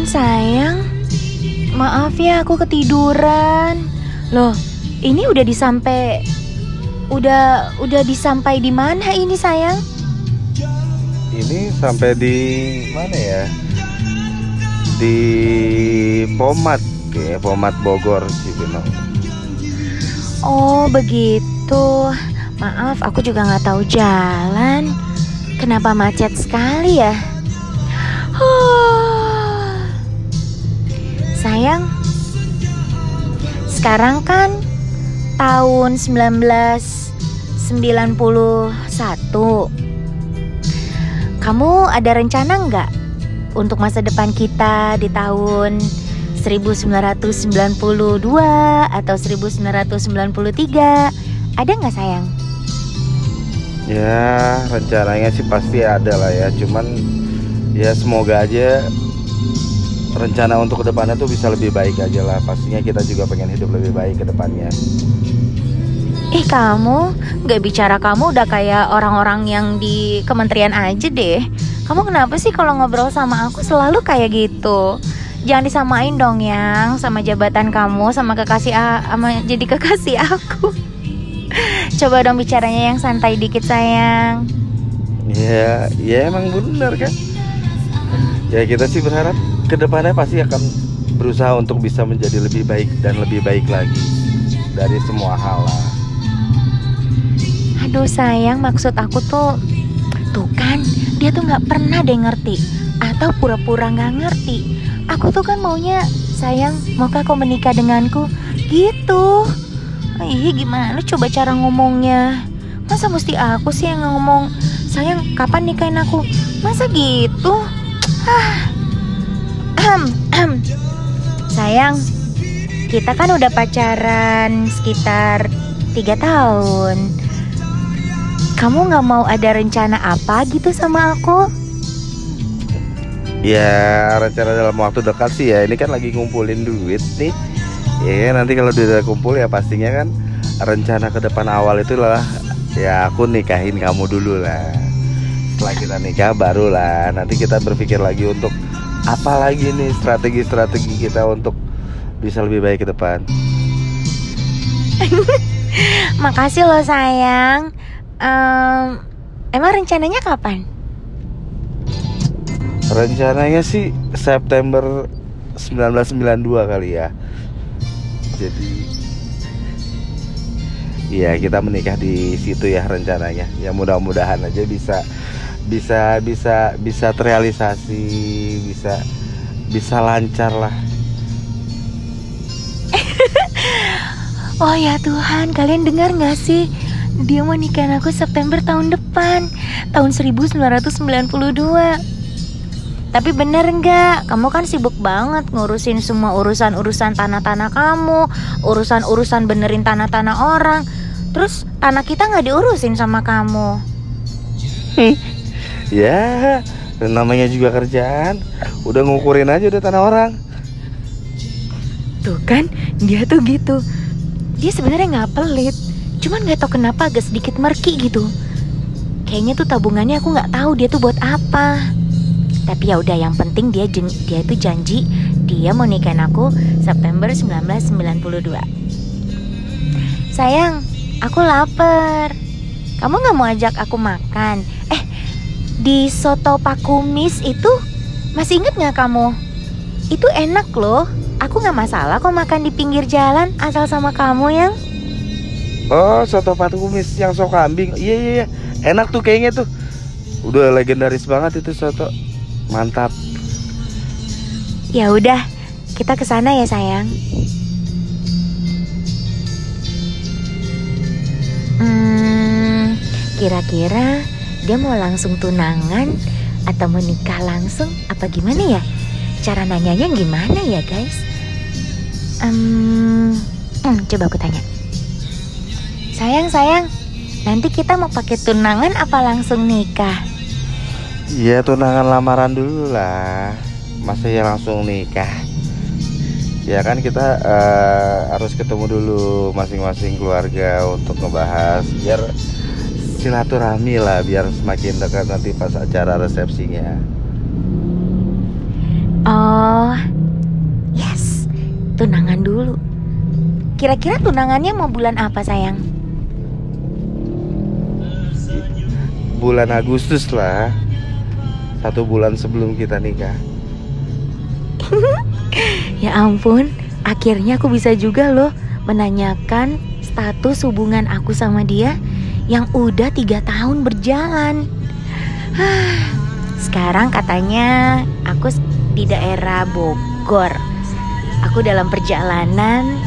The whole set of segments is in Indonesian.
ampun sayang. Maaf ya aku ketiduran. Loh, ini udah disampai udah udah disampai di mana ini sayang? Ini sampai di mana ya? Di Pomat, ya Pomat Bogor Cibinong. Oh begitu. Maaf, aku juga nggak tahu jalan. Kenapa macet sekali ya? Sayang, sekarang kan tahun 1991. Kamu ada rencana nggak untuk masa depan kita di tahun 1992 atau 1993? Ada nggak sayang? Ya rencananya sih pasti ada lah ya Cuman ya semoga aja rencana untuk ke depannya tuh bisa lebih baik aja lah. Pastinya kita juga pengen hidup lebih baik ke depannya. Ih kamu, gak bicara kamu udah kayak orang-orang yang di kementerian aja deh. Kamu kenapa sih kalau ngobrol sama aku selalu kayak gitu? Jangan disamain dong yang sama jabatan kamu sama kekasih sama jadi kekasih aku. Coba dong bicaranya yang santai dikit sayang. Ya, ya emang benar kan? Ya kita sih berharap ke depannya pasti akan berusaha untuk bisa menjadi lebih baik dan lebih baik lagi Dari semua hal lah. Aduh sayang maksud aku tuh Tuh kan dia tuh gak pernah deh ngerti Atau pura-pura gak ngerti. Aku tuh kan maunya sayang maukah kau menikah denganku? Gitu. Ih gimana coba cara ngomongnya? Masa mesti aku sih yang ngomong Sayang kapan nikahin aku? Masa gitu? Ah. Sayang Kita kan udah pacaran sekitar tiga tahun. Kamu gak mau ada rencana apa gitu sama aku? Ya rencana dalam waktu dekat sih ya. Ini kan lagi ngumpulin duit nih. Ya nanti kalau udah kumpul ya pastinya kan Rencana ke depan awal itu lah. Ya aku nikahin kamu dulu lah. Setelah kita nikah baru lah Nanti kita berpikir lagi untuk Apa lagi nih strategi-strategi kita untuk Bisa lebih baik ke depan? Makasih loh sayang. Um, Emang rencananya kapan? Rencananya sih September 1992 kali ya. Jadi Ya kita menikah di situ ya rencananya. Ya mudah-mudahan aja bisa bisa bisa bisa terrealisasi bisa bisa lancar lah. Oh ya Tuhan kalian dengar gak sih? Dia mau nikahin aku September tahun depan Tahun 1992 Tapi bener nggak? Kamu kan sibuk banget ngurusin semua urusan-urusan tanah-tanah kamu Urusan-urusan benerin tanah-tanah orang. Terus tanah kita nggak diurusin sama kamu Ya namanya juga kerjaan Udah ngukurin aja udah tanah orang Tuh kan dia tuh gitu Dia sebenarnya nggak pelit Cuman nggak tahu kenapa agak sedikit merki gitu. Kayaknya tuh tabungannya aku nggak tahu dia tuh buat apa. Tapi ya udah yang penting dia jen, dia itu janji dia mau nikahin aku September 1992. Sayang, aku lapar. Kamu nggak mau ajak aku makan? Eh, di soto pakumis itu masih inget nggak kamu? Itu enak loh. Aku nggak masalah kok makan di pinggir jalan asal sama kamu yang. Oh, soto patu kumis yang sok kambing. Iya, iya, iya. Enak tuh kayaknya tuh. Udah legendaris banget itu soto. Mantap. Ya udah, kita ke sana ya, sayang. Hmm, kira-kira dia mau langsung tunangan atau menikah langsung apa gimana ya? Cara nanyanya gimana ya, guys? Um, coba aku tanya. Sayang, sayang, nanti kita mau pakai tunangan apa langsung nikah? Iya, tunangan lamaran dulu lah. Masa ya langsung nikah? Ya kan kita uh, harus ketemu dulu masing-masing keluarga untuk ngebahas biar silaturahmi lah biar semakin dekat nanti pas acara resepsinya. Oh, yes, tunangan dulu. Kira-kira tunangannya mau bulan apa sayang? Bulan Agustus lah. Satu bulan sebelum kita nikah. Ya ampun, akhirnya aku bisa juga loh menanyakan status hubungan aku sama dia yang udah tiga tahun berjalan. Sekarang katanya aku di daerah Bogor. Aku dalam perjalanan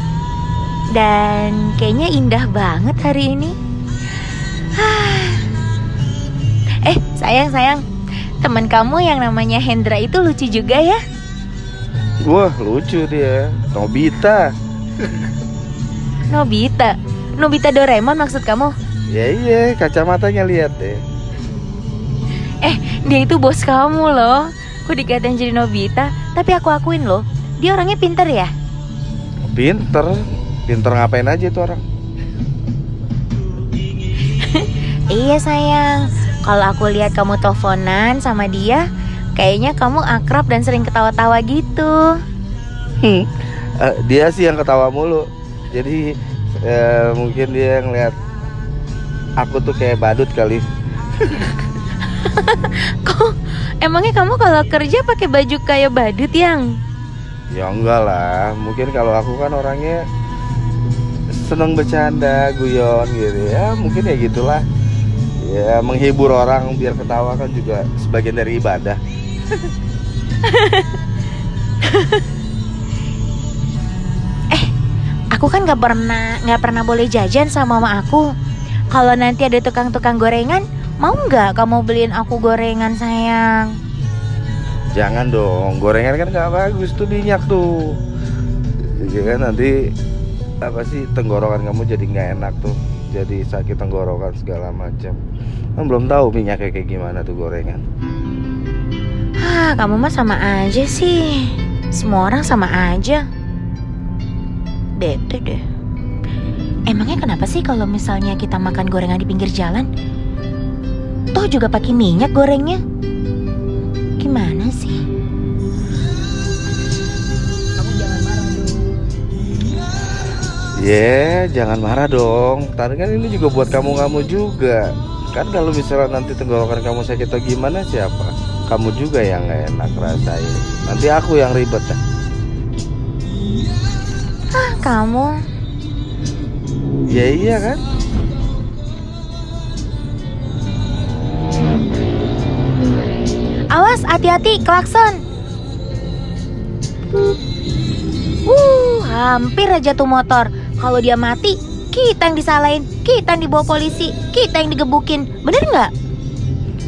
dan kayaknya indah banget hari ini. Eh, sayang sayang, teman kamu yang namanya Hendra itu lucu juga ya? Wah lucu dia, Nobita. Nobita, Nobita Doraemon maksud kamu? Ya iya, kacamatanya lihat deh. Eh, dia itu bos kamu loh. Aku dikatain jadi Nobita, tapi aku akuin loh, dia orangnya pinter ya. Pinter, pinter ngapain aja tuh orang? Iya sayang, kalau aku lihat kamu teleponan sama dia, kayaknya kamu akrab dan sering ketawa-tawa gitu. Hmm. Uh, dia sih yang ketawa mulu. Jadi uh, mungkin dia yang lihat aku tuh kayak badut kali. Kok emangnya kamu kalau kerja pakai baju kayak badut yang? Ya enggak lah, mungkin kalau aku kan orangnya seneng bercanda, guyon gitu ya, mungkin ya gitulah. Ya menghibur orang biar ketawa kan juga sebagian dari ibadah. Eh aku kan nggak pernah nggak pernah boleh jajan sama mama aku kalau nanti ada tukang-tukang gorengan mau nggak kamu beliin aku gorengan sayang? Jangan dong gorengan kan nggak bagus tuh minyak tuh. Jadi kan nanti apa sih tenggorokan kamu jadi nggak enak tuh. Jadi sakit tenggorokan segala macam. Kan belum tahu minyaknya kayak gimana tuh gorengan. Ah kamu mah sama aja sih. Semua orang sama aja. Bete deh emangnya kenapa sih kalau misalnya kita makan gorengan di pinggir jalan toh juga pakai minyak gorengnya gimana sih Ya, yeah, jangan marah dong. Tadi kan ini juga buat kamu-kamu juga. Kan kalau misalnya nanti tenggorokan kamu sakit atau gimana siapa? Kamu juga yang gak enak rasain. Nanti aku yang ribet dah. Ah, kamu? Ya iya kan? Awas, hati-hati, klakson. Uh, hampir aja tuh motor. Kalau dia mati, kita yang disalahin, kita yang dibawa polisi, kita yang digebukin. Bener nggak?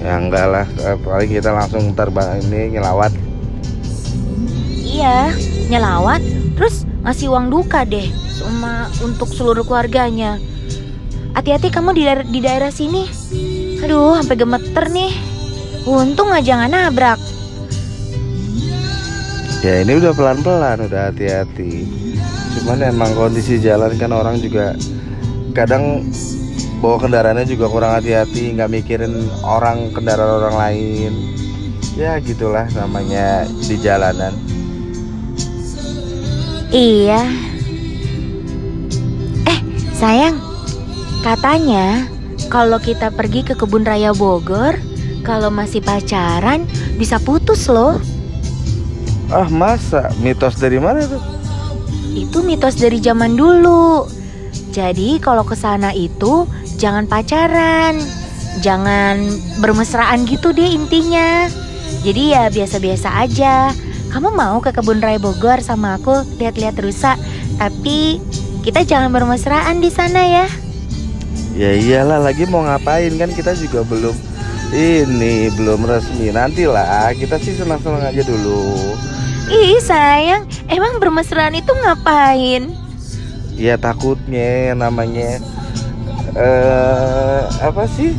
Ya enggak lah, eh, paling kita langsung terbang ini nyelawat. Iya, nyelawat, terus ngasih uang duka deh, sama untuk seluruh keluarganya. Hati-hati kamu di daerah, di daerah sini. Aduh, sampai gemeter nih. Untung aja nggak nabrak. Ya ini udah pelan-pelan, udah hati-hati. Cuman emang kondisi jalan kan orang juga kadang bawa kendaraannya juga kurang hati-hati, nggak mikirin orang kendaraan orang lain. Ya gitulah namanya di jalanan. Iya. Eh, sayang. Katanya kalau kita pergi ke kebun raya Bogor, kalau masih pacaran bisa putus loh. Ah masa mitos dari mana tuh? Itu mitos dari zaman dulu. Jadi kalau ke sana itu jangan pacaran, jangan bermesraan gitu deh intinya. Jadi ya biasa-biasa aja. Kamu mau ke kebun raya Bogor sama aku lihat-lihat rusa, tapi kita jangan bermesraan di sana ya. Ya iyalah lagi mau ngapain? Kan kita juga belum ini belum resmi. Nantilah kita sih senang-senang aja dulu. Ih sayang, emang bermesraan itu ngapain? Ya takutnya namanya uh, apa sih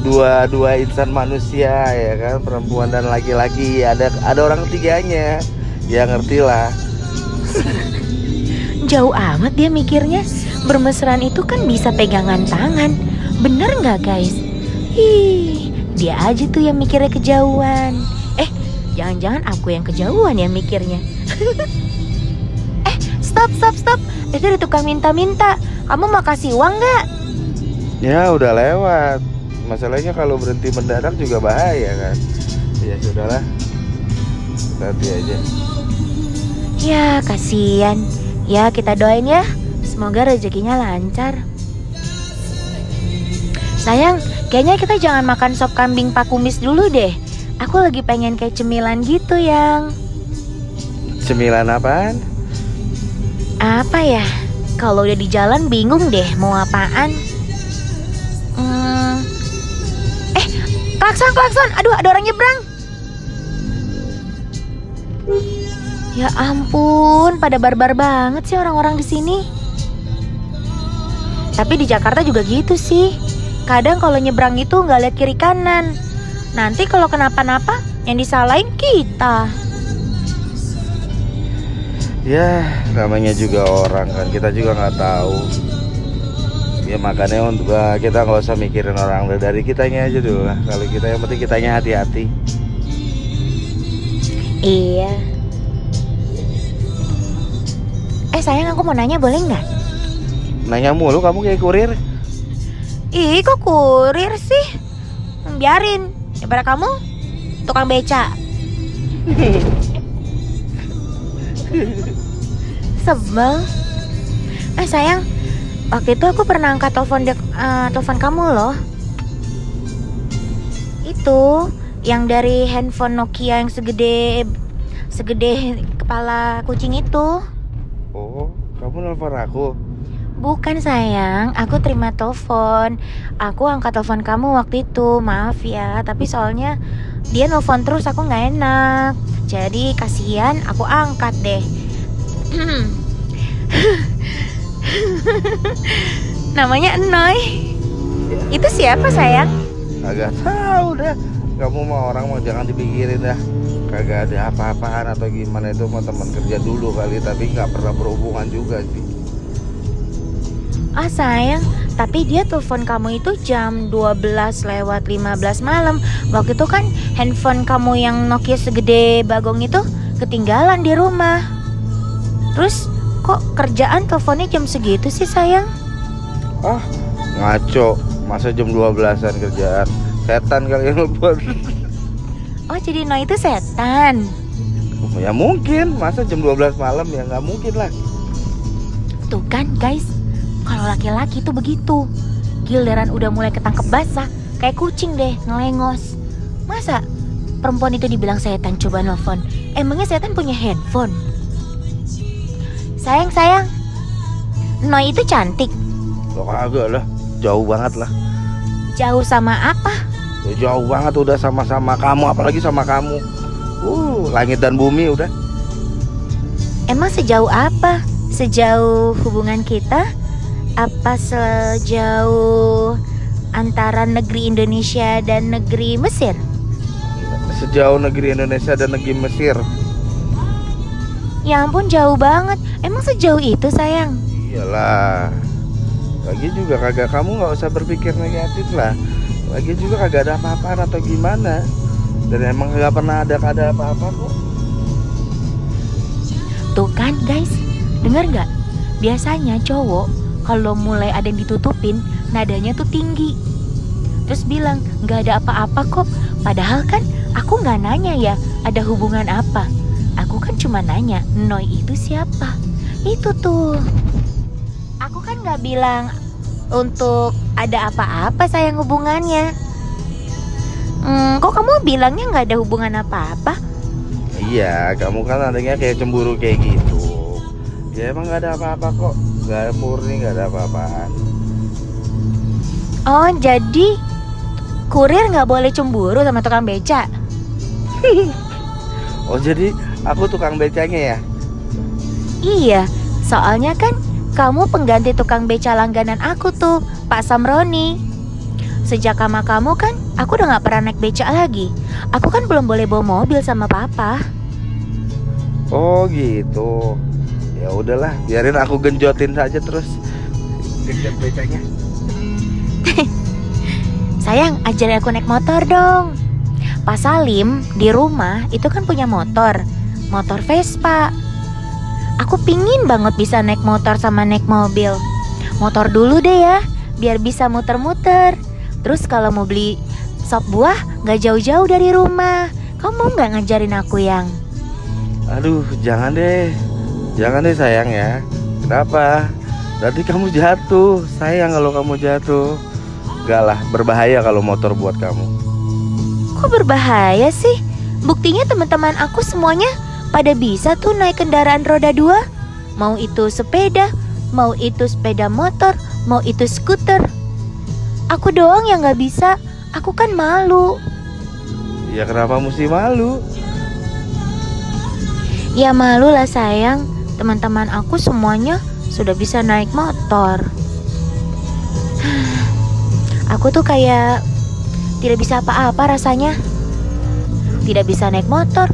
dua dua insan manusia ya kan perempuan dan laki-laki ada ada orang ketiganya ya ngerti lah jauh amat dia mikirnya bermesraan itu kan bisa pegangan tangan bener nggak guys Ih, dia aja tuh yang mikirnya kejauhan. Eh, Jangan-jangan aku yang kejauhan ya mikirnya. eh, stop, stop, stop. Itu ada tukang minta-minta. Kamu mau kasih uang nggak? Ya udah lewat. Masalahnya kalau berhenti mendadak juga bahaya kan. Ya sudahlah. Nanti aja. Ya kasihan. Ya kita doain ya. Semoga rezekinya lancar. Sayang, kayaknya kita jangan makan sop kambing pak kumis dulu deh. Aku lagi pengen kayak cemilan gitu yang. Cemilan apaan? Apa ya? Kalau udah di jalan bingung deh mau apaan. Klakson klakson. Aduh, ada orang nyebrang. Ya ampun, pada barbar banget sih orang-orang di sini. Tapi di Jakarta juga gitu sih. Kadang kalau nyebrang itu nggak lihat kiri kanan. Nanti kalau kenapa-napa yang disalahin kita. Ya namanya juga orang kan kita juga nggak tahu. Ya makanya untuk uh, kita nggak usah mikirin orang dari kitanya aja dulu lah. Kalau kita yang penting kitanya hati-hati. Iya. Eh sayang aku mau nanya boleh nggak? Nanya mulu kamu kayak kurir. Ih kok kurir sih? Biarin. Daripada kamu tukang beca. Sebel. Eh sayang, waktu itu aku pernah angkat telepon dek, eh, telepon kamu loh. Itu yang dari handphone Nokia yang segede segede kepala kucing itu. Oh, kamu nelfon aku. Bukan sayang, aku terima telepon. Aku angkat telepon kamu waktu itu. Maaf ya, tapi soalnya dia nelfon terus aku nggak enak. Jadi kasihan, aku angkat deh. Namanya Enoy. Itu siapa sayang? Agak tahu dah. Kamu mau orang mau jangan dipikirin dah. Kagak ada apa-apaan atau gimana itu mau teman kerja dulu kali tapi nggak pernah berhubungan juga sih. Ah sayang, tapi dia telepon kamu itu jam 12 lewat 15 malam. Waktu itu kan handphone kamu yang Nokia segede bagong itu ketinggalan di rumah. Terus kok kerjaan teleponnya jam segitu sih sayang? Ah, ngaco. Masa jam 12-an kerjaan? Setan kali yang nelfon. Oh jadi No itu setan. ya mungkin, masa jam 12 malam ya nggak mungkin lah. Tuh kan guys, kalau laki-laki tuh begitu. Giliran udah mulai ketangkep basah, kayak kucing deh ngelengos. Masa perempuan itu dibilang setan coba nelfon? Emangnya setan punya handphone? Sayang, sayang. Noi itu cantik. Lo kagak lah, jauh banget lah. Jauh sama apa? Ya, jauh banget udah sama-sama kamu, apalagi sama kamu. Uh, langit dan bumi udah. Emang sejauh apa? Sejauh hubungan kita? Apa sejauh antara negeri Indonesia dan negeri Mesir? Sejauh negeri Indonesia dan negeri Mesir. Ya ampun jauh banget. Emang sejauh itu sayang? Iyalah. Lagi juga kagak kamu nggak usah berpikir negatif lah. Lagi juga kagak ada apa-apa atau gimana. Dan emang kagak pernah ada ada apa-apa kok. Tuh kan guys, denger nggak? Biasanya cowok kalau mulai ada yang ditutupin, nadanya tuh tinggi. Terus bilang nggak ada apa-apa kok. Padahal kan aku nggak nanya ya ada hubungan apa. Kan cuma nanya, Noi itu siapa? Itu tuh. Aku kan nggak bilang untuk ada apa-apa sayang hubungannya. Hmm, kok kamu bilangnya nggak ada hubungan apa-apa? Iya, kamu kan adanya kayak cemburu kayak gitu. Ya emang nggak ada apa-apa kok. Nggak murni nggak ada apa-apaan. Oh, jadi kurir nggak boleh cemburu sama tukang beca? Oh jadi aku tukang becanya ya? Iya, soalnya kan kamu pengganti tukang beca langganan aku tuh, Pak Samroni. Sejak sama kamu kan, aku udah nggak pernah naik beca lagi. Aku kan belum boleh bawa mobil sama papa. Oh gitu. Ya udahlah, biarin aku genjotin saja terus. Genjot becanya. Sayang, ajarin aku naik motor dong. Pak Salim di rumah itu kan punya motor, motor Vespa. Aku pingin banget bisa naik motor sama naik mobil. Motor dulu deh ya, biar bisa muter-muter. Terus kalau mau beli sop buah nggak jauh-jauh dari rumah. Kamu mau nggak ngajarin aku yang? Aduh, jangan deh. Jangan deh sayang ya. Kenapa? Nanti kamu jatuh. Sayang kalau kamu jatuh. Gak lah, berbahaya kalau motor buat kamu. Kok berbahaya sih? Buktinya teman-teman aku semuanya pada bisa tuh naik kendaraan roda dua. Mau itu sepeda, mau itu sepeda motor, mau itu skuter. Aku doang yang gak bisa. Aku kan malu. Ya kenapa mesti malu? Ya malu lah sayang. Teman-teman aku semuanya sudah bisa naik motor. Aku tuh kayak tidak bisa apa-apa rasanya. Tidak bisa naik motor.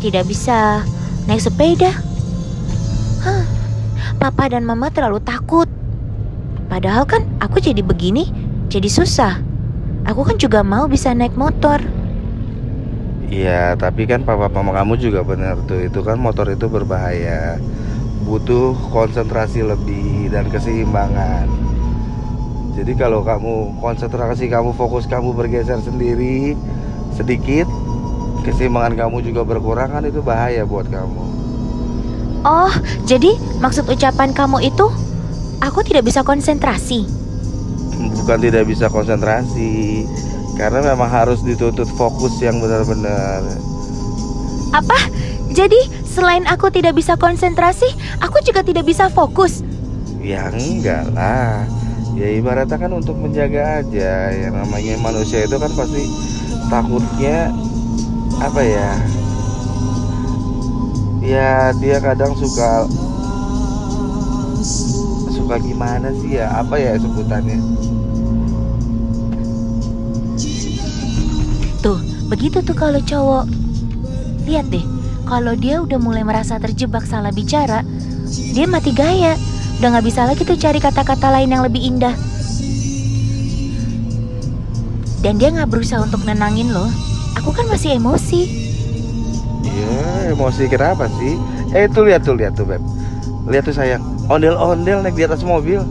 Tidak bisa naik sepeda. Hah, Papa dan Mama terlalu takut. Padahal kan aku jadi begini, jadi susah. Aku kan juga mau bisa naik motor. Iya, tapi kan papa mama kamu juga benar tuh. Itu kan motor itu berbahaya. Butuh konsentrasi lebih dan keseimbangan. Jadi kalau kamu konsentrasi kamu fokus kamu bergeser sendiri sedikit, keseimbangan kamu juga berkurang kan itu bahaya buat kamu. Oh, jadi maksud ucapan kamu itu aku tidak bisa konsentrasi. Bukan tidak bisa konsentrasi, karena memang harus dituntut fokus yang benar-benar. Apa? Jadi selain aku tidak bisa konsentrasi, aku juga tidak bisa fokus. Ya enggak lah. Ya ibaratnya kan untuk menjaga aja. Yang namanya manusia itu kan pasti takutnya apa ya? Ya dia kadang suka suka gimana sih ya? Apa ya sebutannya? Tuh, begitu tuh kalau cowok. Lihat deh, kalau dia udah mulai merasa terjebak salah bicara, dia mati gaya. Udah nggak bisa lagi tuh cari kata-kata lain yang lebih indah. Dan dia nggak berusaha untuk nenangin loh. Aku kan masih emosi. Ya emosi kenapa sih? Eh tuh lihat tuh lihat tuh beb. Lihat tuh sayang. Ondel-ondel naik di atas mobil.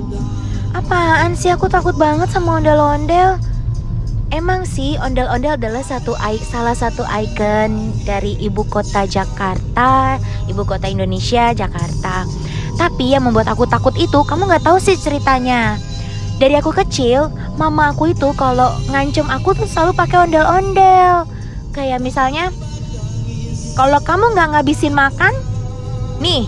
Apaan sih aku takut banget sama ondel-ondel. Emang sih ondel-ondel adalah satu salah satu ikon dari ibu kota Jakarta, ibu kota Indonesia Jakarta. Tapi yang membuat aku takut itu kamu nggak tahu sih ceritanya. Dari aku kecil, mama aku itu kalau ngancem aku tuh selalu pakai ondel-ondel. Kayak misalnya, kalau kamu nggak ngabisin makan, nih,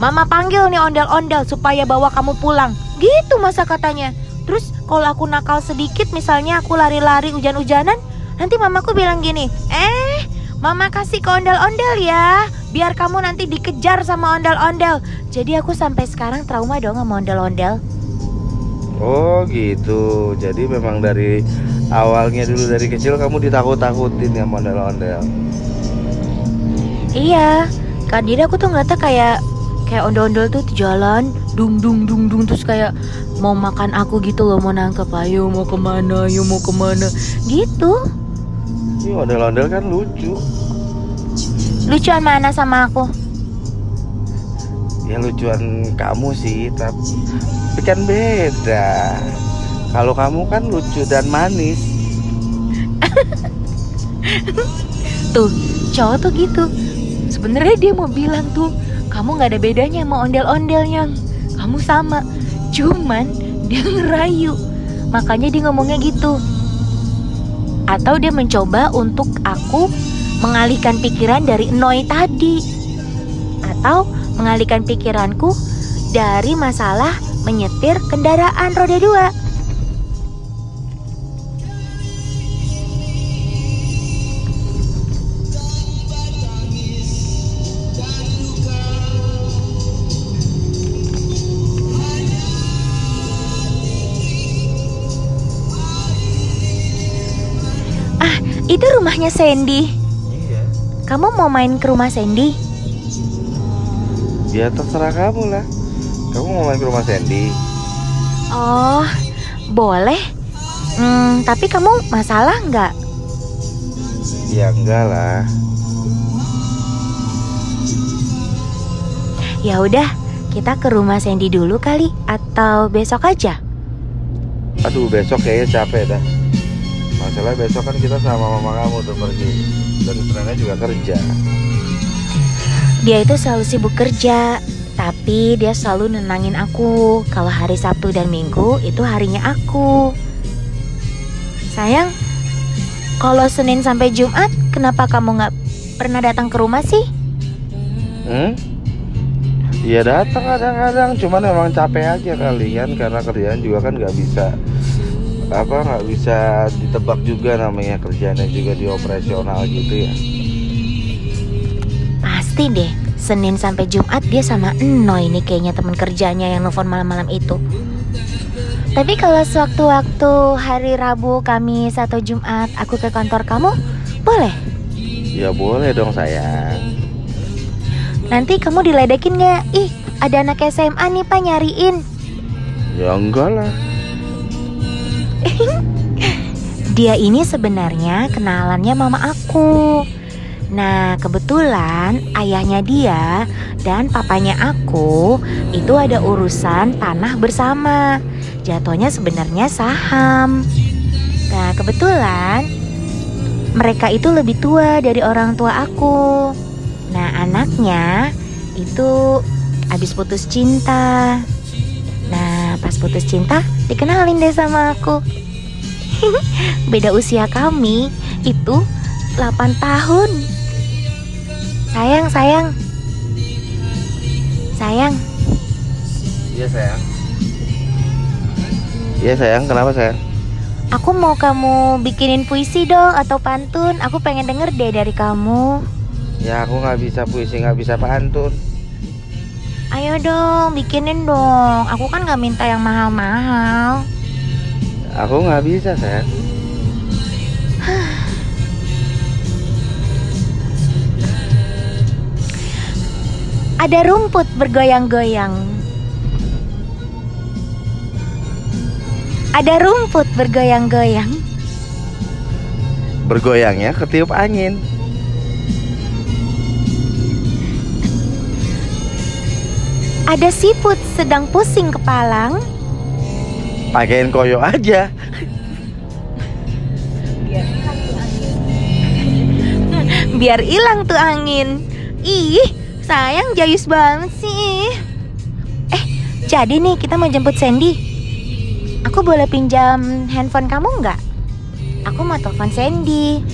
mama panggil nih ondel-ondel supaya bawa kamu pulang. Gitu masa katanya. Terus kalau aku nakal sedikit misalnya aku lari-lari hujan-hujanan Nanti mamaku bilang gini Eh mama kasih ke ondel-ondel ya Biar kamu nanti dikejar sama ondel-ondel Jadi aku sampai sekarang trauma dong sama ondel-ondel Oh gitu. Jadi memang dari awalnya dulu dari kecil kamu ditakut-takutin ya ondel-ondel. Iya Kan jadi aku tuh ngeliatnya kayak Kayak ondel-ondel tuh di jalan Dung dung dung dung Terus kayak mau makan aku gitu loh Mau nangkep Ayo mau ke mana Ayo mau ke mana Gitu Ini ondel-ondel kan lucu. Lucuan mana sama aku Ya lucuan kamu sih, tapi kan beda. Kalau kamu kan lucu dan manis. Tuh, cowok tuh gitu. Sebenarnya dia mau bilang tuh, kamu nggak ada bedanya sama ondel-ondelnya. Kamu sama. Cuman dia ngerayu. Makanya dia ngomongnya gitu. Atau dia mencoba untuk aku mengalihkan pikiran dari Noi tadi. Atau mengalihkan pikiranku dari masalah menyetir kendaraan roda dua. Ah, itu rumahnya Sandy. Iya. Kamu mau main ke rumah Sandy? Ya terserah kamu lah. Kamu mau main ke rumah Sandy? Oh, boleh. Hmm, tapi kamu masalah nggak? Ya enggak lah. Ya udah, kita ke rumah Sandy dulu kali atau besok aja? Aduh besok kayaknya capek dah. Masalah besok kan kita sama mama kamu tuh pergi dan sebenarnya juga kerja. Dia itu selalu sibuk kerja, tapi dia selalu nenangin aku kalau hari Sabtu dan Minggu itu harinya aku. Sayang, kalau Senin sampai Jumat, kenapa kamu nggak pernah datang ke rumah sih? Hmm? Iya datang kadang-kadang, cuman emang capek aja kali kan karena kerjaan juga kan nggak bisa apa nggak bisa ditebak juga namanya kerjanya juga di operasional gitu ya. Pasti deh, Senin sampai Jumat dia sama Eno ini kayaknya teman kerjanya yang nelfon malam-malam itu. Tapi kalau sewaktu-waktu hari Rabu, Kamis atau Jumat aku ke kantor kamu, boleh? Ya boleh dong sayang. Nanti kamu diledekin nggak? Ih, ada anak SMA nih pak nyariin. Ya enggak lah. Dia ini sebenarnya kenalannya mama aku. Nah, kebetulan ayahnya dia dan papanya aku itu ada urusan tanah bersama. Jatuhnya sebenarnya saham. Nah, kebetulan mereka itu lebih tua dari orang tua aku. Nah, anaknya itu habis putus cinta. Nah, pas putus cinta dikenalin deh sama aku. Beda usia kami itu 8 tahun. Sayang, sayang. Sayang, Iya sayang. Iya sayang, kenapa sayang? aku mau kamu bikinin puisi dong atau pantun. Aku pengen denger deh dari kamu. Ya aku nggak bisa puisi, nggak bisa pantun. Ayo dong, bikinin dong. Aku kan gak minta yang mahal-mahal. Aku nggak bisa sayang. Ada rumput bergoyang-goyang. Ada rumput bergoyang-goyang. Bergoyangnya ketiup angin. Ada siput sedang pusing kepalang. Pakein koyo aja. Biar hilang tuh angin. Ih, sayang jayus banget sih. Eh, jadi nih kita mau jemput Sandy. Aku boleh pinjam handphone kamu nggak? Aku mau telepon Sandy.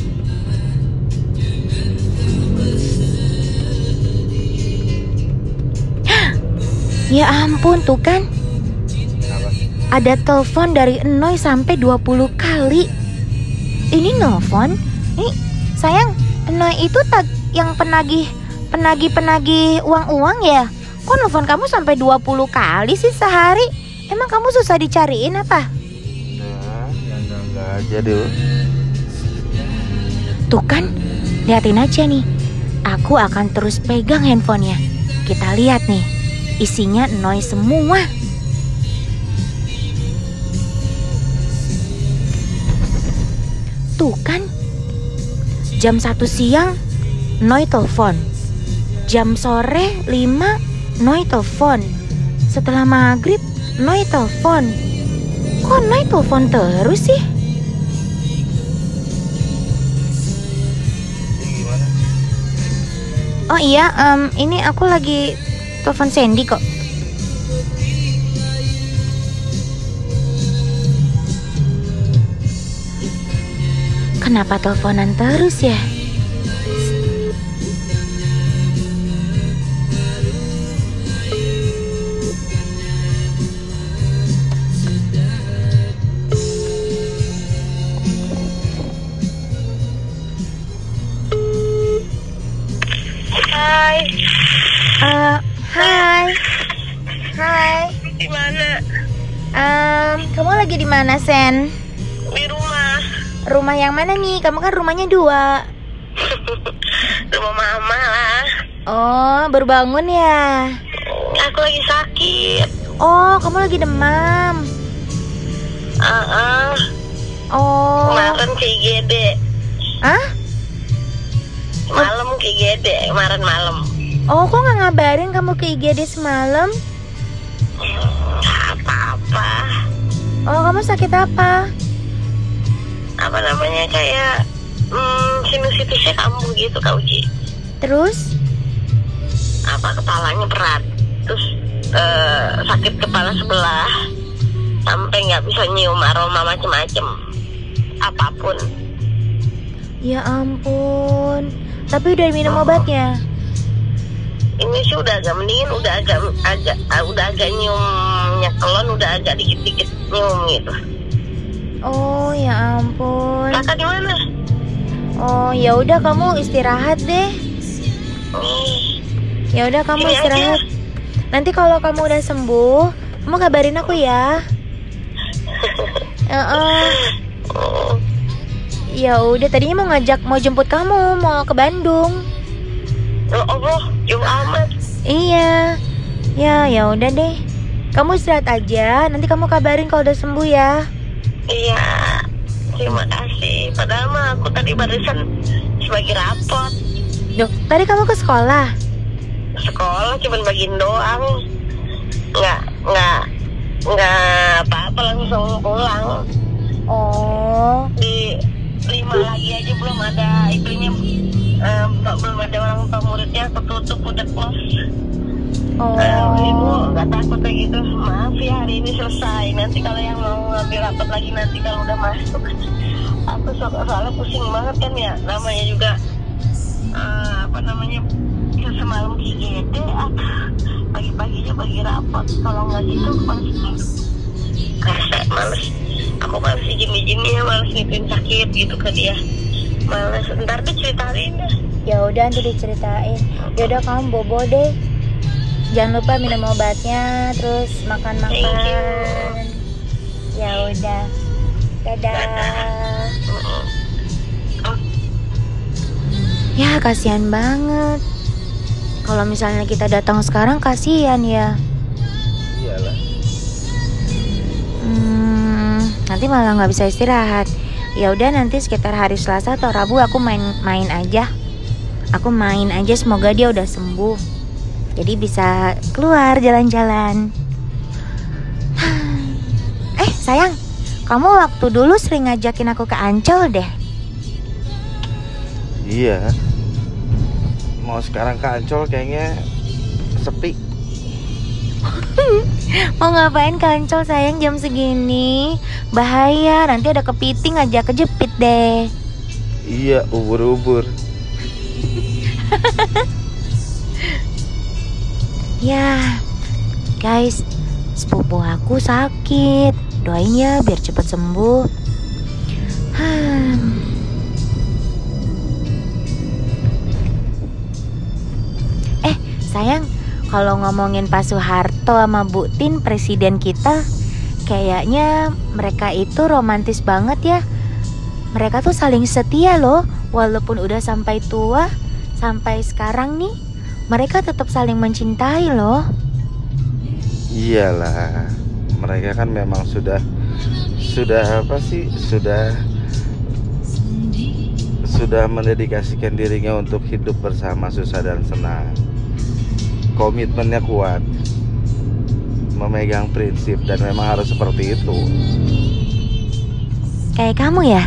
Ya ampun tuh kan Ada telepon dari Enoy sampai 20 kali Ini nelfon Ini sayang Enoy itu tag yang penagih Penagih-penagih uang-uang ya? Kok nelfon kamu sampai 20 kali sih sehari? Emang kamu susah dicariin apa? Nah, ya enggak enggak aja deh. Tuh kan, liatin aja nih. Aku akan terus pegang handphonenya. Kita lihat nih Isinya Enoy semua. Tuh kan Jam 1 siang Noi telepon Jam sore 5 Noi telepon Setelah maghrib Noi telepon Kok Noi telepon terus sih? Oh iya, em, ini aku lagi telepon Sandy kok. Kenapa teleponan terus ya? Kamu lagi di mana, Sen? Di rumah. Rumah yang mana nih? Kamu kan rumahnya dua. Rumah mama lah. Oh, baru bangun ya? Aku lagi sakit. Oh, kamu lagi demam. Ah, ah. Oh. Kemarin ke IGD. Ah? IGD kemarin malam. Oh, kok nggak ngabarin kamu ke IGD semalam? Nggak apa-apa. Oh, kamu sakit apa? Apa namanya kayak hmm, sinusitisnya kambuh gitu Kak Uci. Terus? Apa kepalanya berat. Terus eh, sakit kepala sebelah. Sampai nggak bisa nyium aroma macem-macem. Apa pun. Ya ampun. Tapi udah minum obatnya? Ini sih udah agak mendingin, udah agak agak ah, udah agak nyiumnya kelon, udah agak dikit-dikit nyium gitu. Oh, ya ampun. Kakak di mana? Oh, ya udah kamu istirahat deh. Nih, Ya udah kamu Ini istirahat. aja. Nanti kalau kamu udah sembuh, kamu kabarin aku ya. Heeh. oh, Ya udah tadinya mau ngajak mau jemput kamu mau ke Bandung. Ya Allah, jauh amat. Iya. Ya, ya udah deh. Kamu istirahat aja, nanti kamu kabarin kalau udah sembuh ya. Iya, terima kasih. Padahal mah aku tadi barusan sebagai rapot. Duh, tadi kamu ke sekolah. Sekolah cuma bagiin doang. Nggak, nggak, nggak apa-apa langsung pulang. Oh, Di lima lagi aja belum ada itunya. Eh, belum ada orang tua muridnya ketutup udah close. oh. Eh, ibu nggak takut kayak gitu. Maaf ya hari ini selesai. Nanti kalau yang mau ngambil rapat lagi nanti kalau udah masuk. Aku so soalnya pusing banget kan ya. Namanya juga eh, apa namanya semalam di IGD. Aduh, pagi-paginya bagi rapat. Kalau nggak gitu males. Rese males. Aku males izin-izinnya, males nitipin sakit gitu ke dia. Males. Ntar deh ceritain deh. Ya udah nanti diceritain. Ya udah kamu bobo deh. Jangan lupa minum obatnya, terus Thank makan-makan. Ya udah. Dadah. Oh, Ya kasihan banget. Kalau misalnya kita datang sekarang kasihan ya. Iyalah. Hmm, nanti malah nggak bisa istirahat. Ya udah nanti sekitar hari Selasa atau Rabu aku main-main aja. Aku main aja semoga dia udah sembuh. Jadi bisa keluar jalan-jalan. Eh sayang, kamu waktu dulu sering ngajakin aku ke Ancol deh. Iya. Mau sekarang ke Ancol kayaknya sepi. Mau ngapain ke Ancol sayang jam segini? Bahaya, nanti ada kepiting aja kejepit deh. Iya, ubur-ubur. Ya, guys, sepupu aku sakit. Doain ya biar cepat sembuh. Hmm. Eh, sayang, kalau ngomongin Pak Soeharto sama Bu Tin, presiden kita, kayaknya mereka itu romantis banget ya. Mereka tuh saling setia loh, walaupun udah sampai tua, sampai sekarang nih, mereka tetap saling mencintai loh. Iyalah. Mereka kan memang sudah sudah apa sih? Sudah sudah mendedikasikan dirinya untuk hidup bersama susah dan senang. Komitmennya kuat. Memegang prinsip dan memang harus seperti itu. Kayak kamu ya?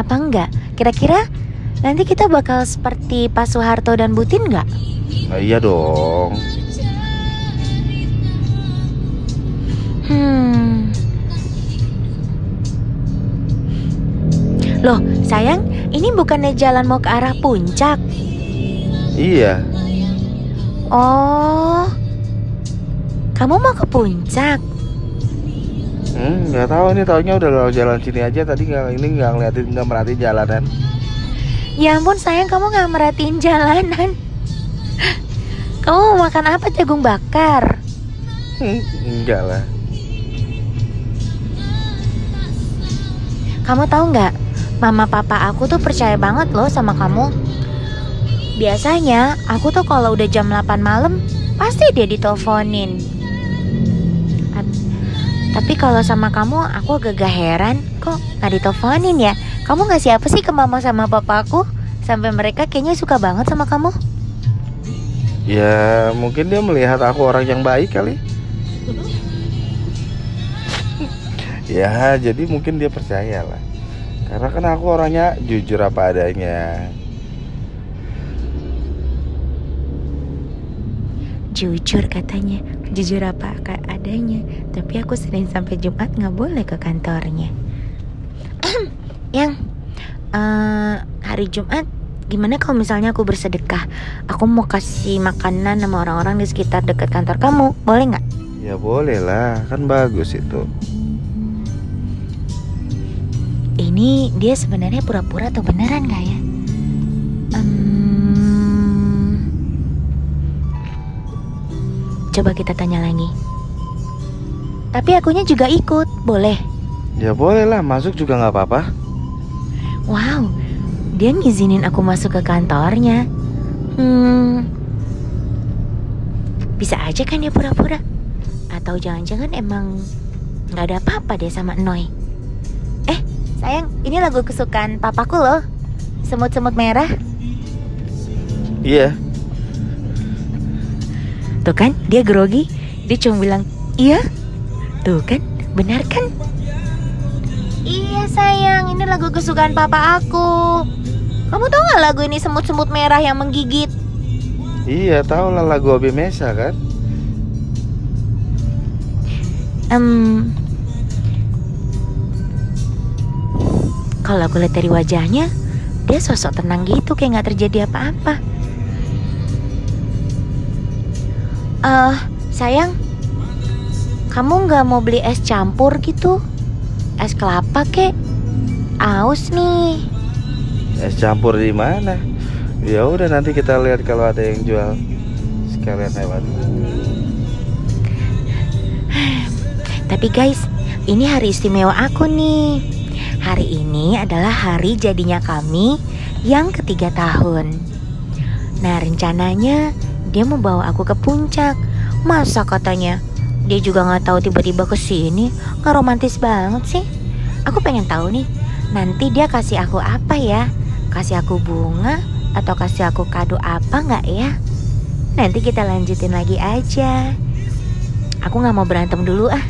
Apa enggak? Kira-kira nanti kita bakal seperti Pak Soeharto dan Butin nggak? Nah, iya dong. Hmm. Loh, sayang, ini bukannya jalan mau ke arah puncak? Iya. Oh, kamu mau ke puncak? Hmm, nggak tahu ini taunya udah jalan sini aja tadi nggak ini nggak ngeliatin nggak merhatiin jalanan. Ya ampun, sayang, kamu nggak merhatiin jalanan. Kamu mau makan apa? Jagung bakar? Hmm, enggak lah. Kamu tahu nggak? Mama papa aku tuh percaya banget loh sama kamu. Biasanya aku tuh kalau udah jam 8 malam pasti dia diteleponin. Tapi kalau sama kamu aku agak gak heran kok nggak diteleponin ya. Kamu ngasih apa sih ke mama sama papaku Sampai mereka kayaknya suka banget sama kamu. Ya mungkin dia melihat aku orang yang baik kali. ya jadi mungkin dia percaya lah. Karena kan aku orangnya jujur apa adanya. Jujur katanya, jujur apa adanya. Tapi aku Senin sampai Jumat nggak boleh ke kantornya. yang uh, hari Jumat gimana kalau misalnya aku bersedekah? Aku mau kasih makanan sama orang-orang di sekitar dekat kantor kamu. Boleh nggak? Ya boleh lah. Kan bagus itu. Ini dia sebenarnya pura-pura atau beneran nggak ya? Um, coba kita tanya lagi tapi akunya juga ikut boleh ya boleh lah masuk juga nggak apa-apa Wow, dia ngizinin aku masuk ke kantornya. Hmm, bisa aja kan dia pura-pura? Atau jangan-jangan emang nggak ada apa-apa deh sama Noi? Eh, sayang, ini lagu kesukaan papaku loh. Semut-semut merah. Iya. Tuh kan, dia grogi. Dia cuma bilang, iya. Tuh kan, benar kan? Iya sayang, ini lagu kesukaan papa aku. Kamu tahu nggak lagu ini semut-semut merah yang menggigit? Iya, tahu lah lagu Obi Mesa kan? Um, kalau aku lihat dari wajahnya, dia sosok tenang gitu, kayak nggak terjadi apa-apa. Eh, uh, sayang, kamu nggak mau beli es campur gitu? es kelapa kek aus nih. Es campur di mana? Ya udah nanti kita lihat kalau ada yang jual. Sekalian lewat. Tapi guys ini hari istimewa aku nih. Hari ini adalah hari jadinya kami yang ketiga tahun. Nah rencananya dia mau bawa aku ke puncak. Masa katanya? Dia juga nggak tahu tiba-tiba ke sini. Nggak romantis banget sih. Aku pengen tahu nih nanti dia kasih aku apa ya? Kasih aku bunga atau kasih aku kado apa nggak ya? Nanti kita lanjutin lagi aja. Aku nggak mau berantem dulu ah.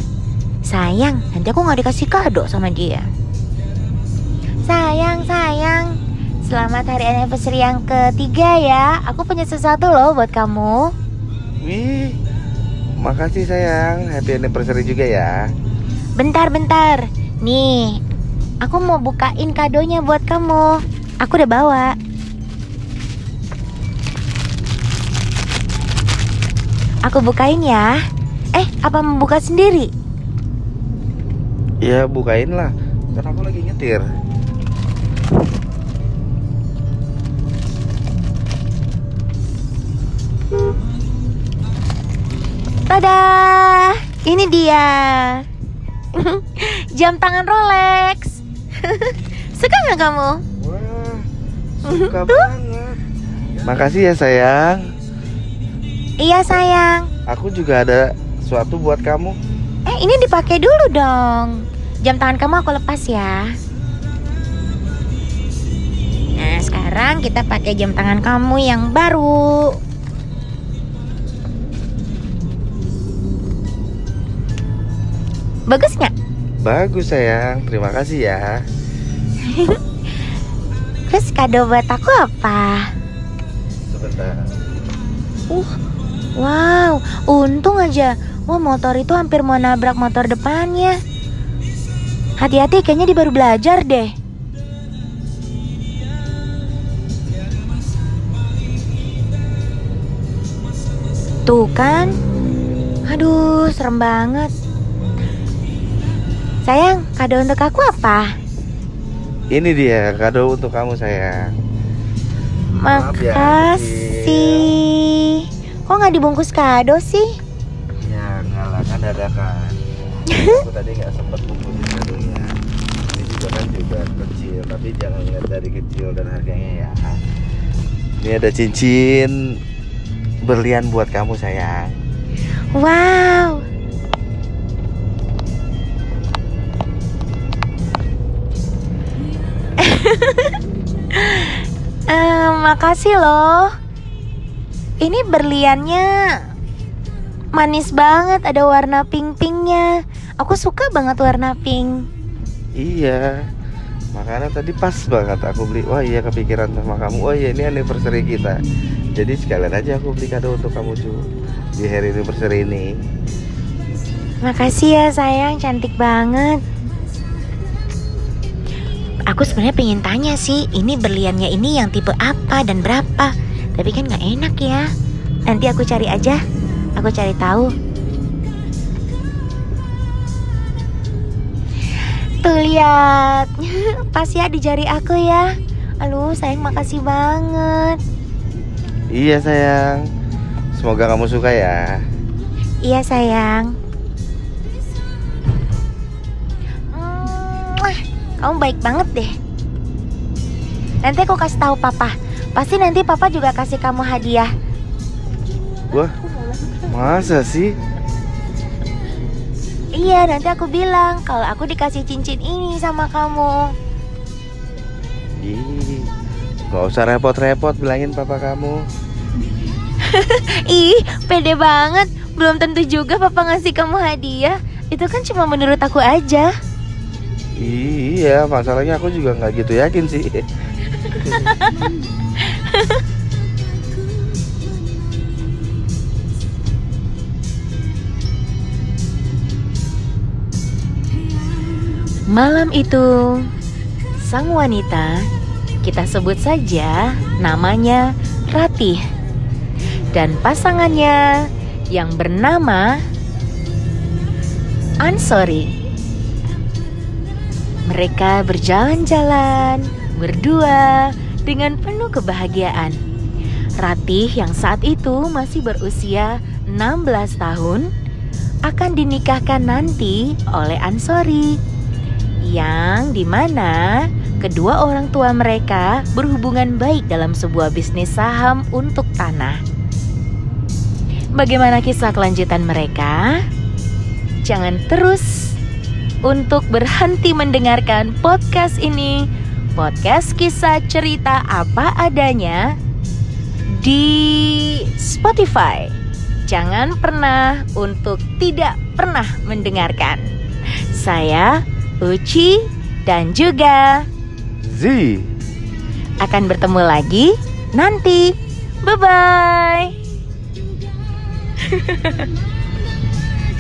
Sayang nanti aku nggak dikasih kado sama dia. Sayang sayang selamat hari anniversary yang ketiga ya aku punya sesuatu loh buat kamu wih Makasih sayang, happy anniversary juga ya. Bentar, bentar. Nih, aku mau bukain kadonya buat kamu. Aku udah bawa. Aku bukain ya. Eh, apa mau buka sendiri? Ya, bukain lah. Kan aku lagi nyetir. Tada! Ini dia. Jam tangan Rolex. Suka nggak kamu? Wah, suka banget. Makasih ya sayang. Iya sayang. Aku juga ada sesuatu buat kamu. Eh ini dipakai dulu dong. Jam tangan kamu aku lepas ya. Nah sekarang kita pakai jam tangan kamu yang baru. Bagus nggak? Bagus sayang, terima kasih ya. Terus kado buat aku apa? Sebentar. Uh, wow, untung aja. Wah motor itu hampir mau nabrak motor depannya. Hati-hati, kayaknya dia baru belajar deh. Tuh kan, aduh serem banget. Sayang, kado untuk aku apa? Ini dia kado untuk kamu sayang. Makasih. Ya, Kok nggak dibungkus kado sih? Ya nggak lah kan dadakan. aku tadi nggak sempat bungkusin kadonya. Ini juga kan juga kecil, tapi jangan lihat dari kecil dan harganya ya. Ini ada cincin berlian buat kamu sayang. Wow, uh, makasih loh. Ini berliannya manis banget, ada warna pink-pinknya. Aku suka banget warna pink. Iya. Makanya tadi pas banget aku beli. Wah iya kepikiran sama kamu. Oh iya ini anniversary kita. Jadi sekalian aja aku beli kado untuk kamu cu di hari anniversary ini. Makasih ya sayang, cantik banget. Aku sebenarnya pengen tanya sih, ini berliannya ini yang tipe apa dan berapa? Tapi kan nggak enak ya. Nanti aku cari aja. Aku cari tahu. Tuh lihat, pas ya di jari aku ya. Aduh, sayang makasih banget. Iya sayang. Semoga kamu suka ya. Iya sayang. Kamu baik banget deh. Nanti aku kasih tahu papa. Pasti nanti papa juga kasih kamu hadiah. Wah, masa sih? Iya, nanti aku bilang kalau aku dikasih cincin ini sama kamu. Ih, gak usah repot-repot bilangin papa kamu. Ih, pede banget. Belum tentu juga papa ngasih kamu hadiah. Itu kan cuma menurut aku aja. Iya, masalahnya aku juga nggak gitu yakin sih. Malam itu, sang wanita, kita sebut saja namanya Ratih, dan pasangannya yang bernama Ansori. Mereka berjalan-jalan berdua dengan penuh kebahagiaan. Ratih yang saat itu masih berusia 16 tahun akan dinikahkan nanti oleh Ansori yang di mana kedua orang tua mereka berhubungan baik dalam sebuah bisnis saham untuk tanah. Bagaimana kisah kelanjutan mereka? Jangan terus untuk berhenti mendengarkan podcast ini, podcast kisah cerita apa adanya di Spotify. Jangan pernah untuk tidak pernah mendengarkan. Saya Uci dan juga Z. akan bertemu lagi nanti. Bye bye.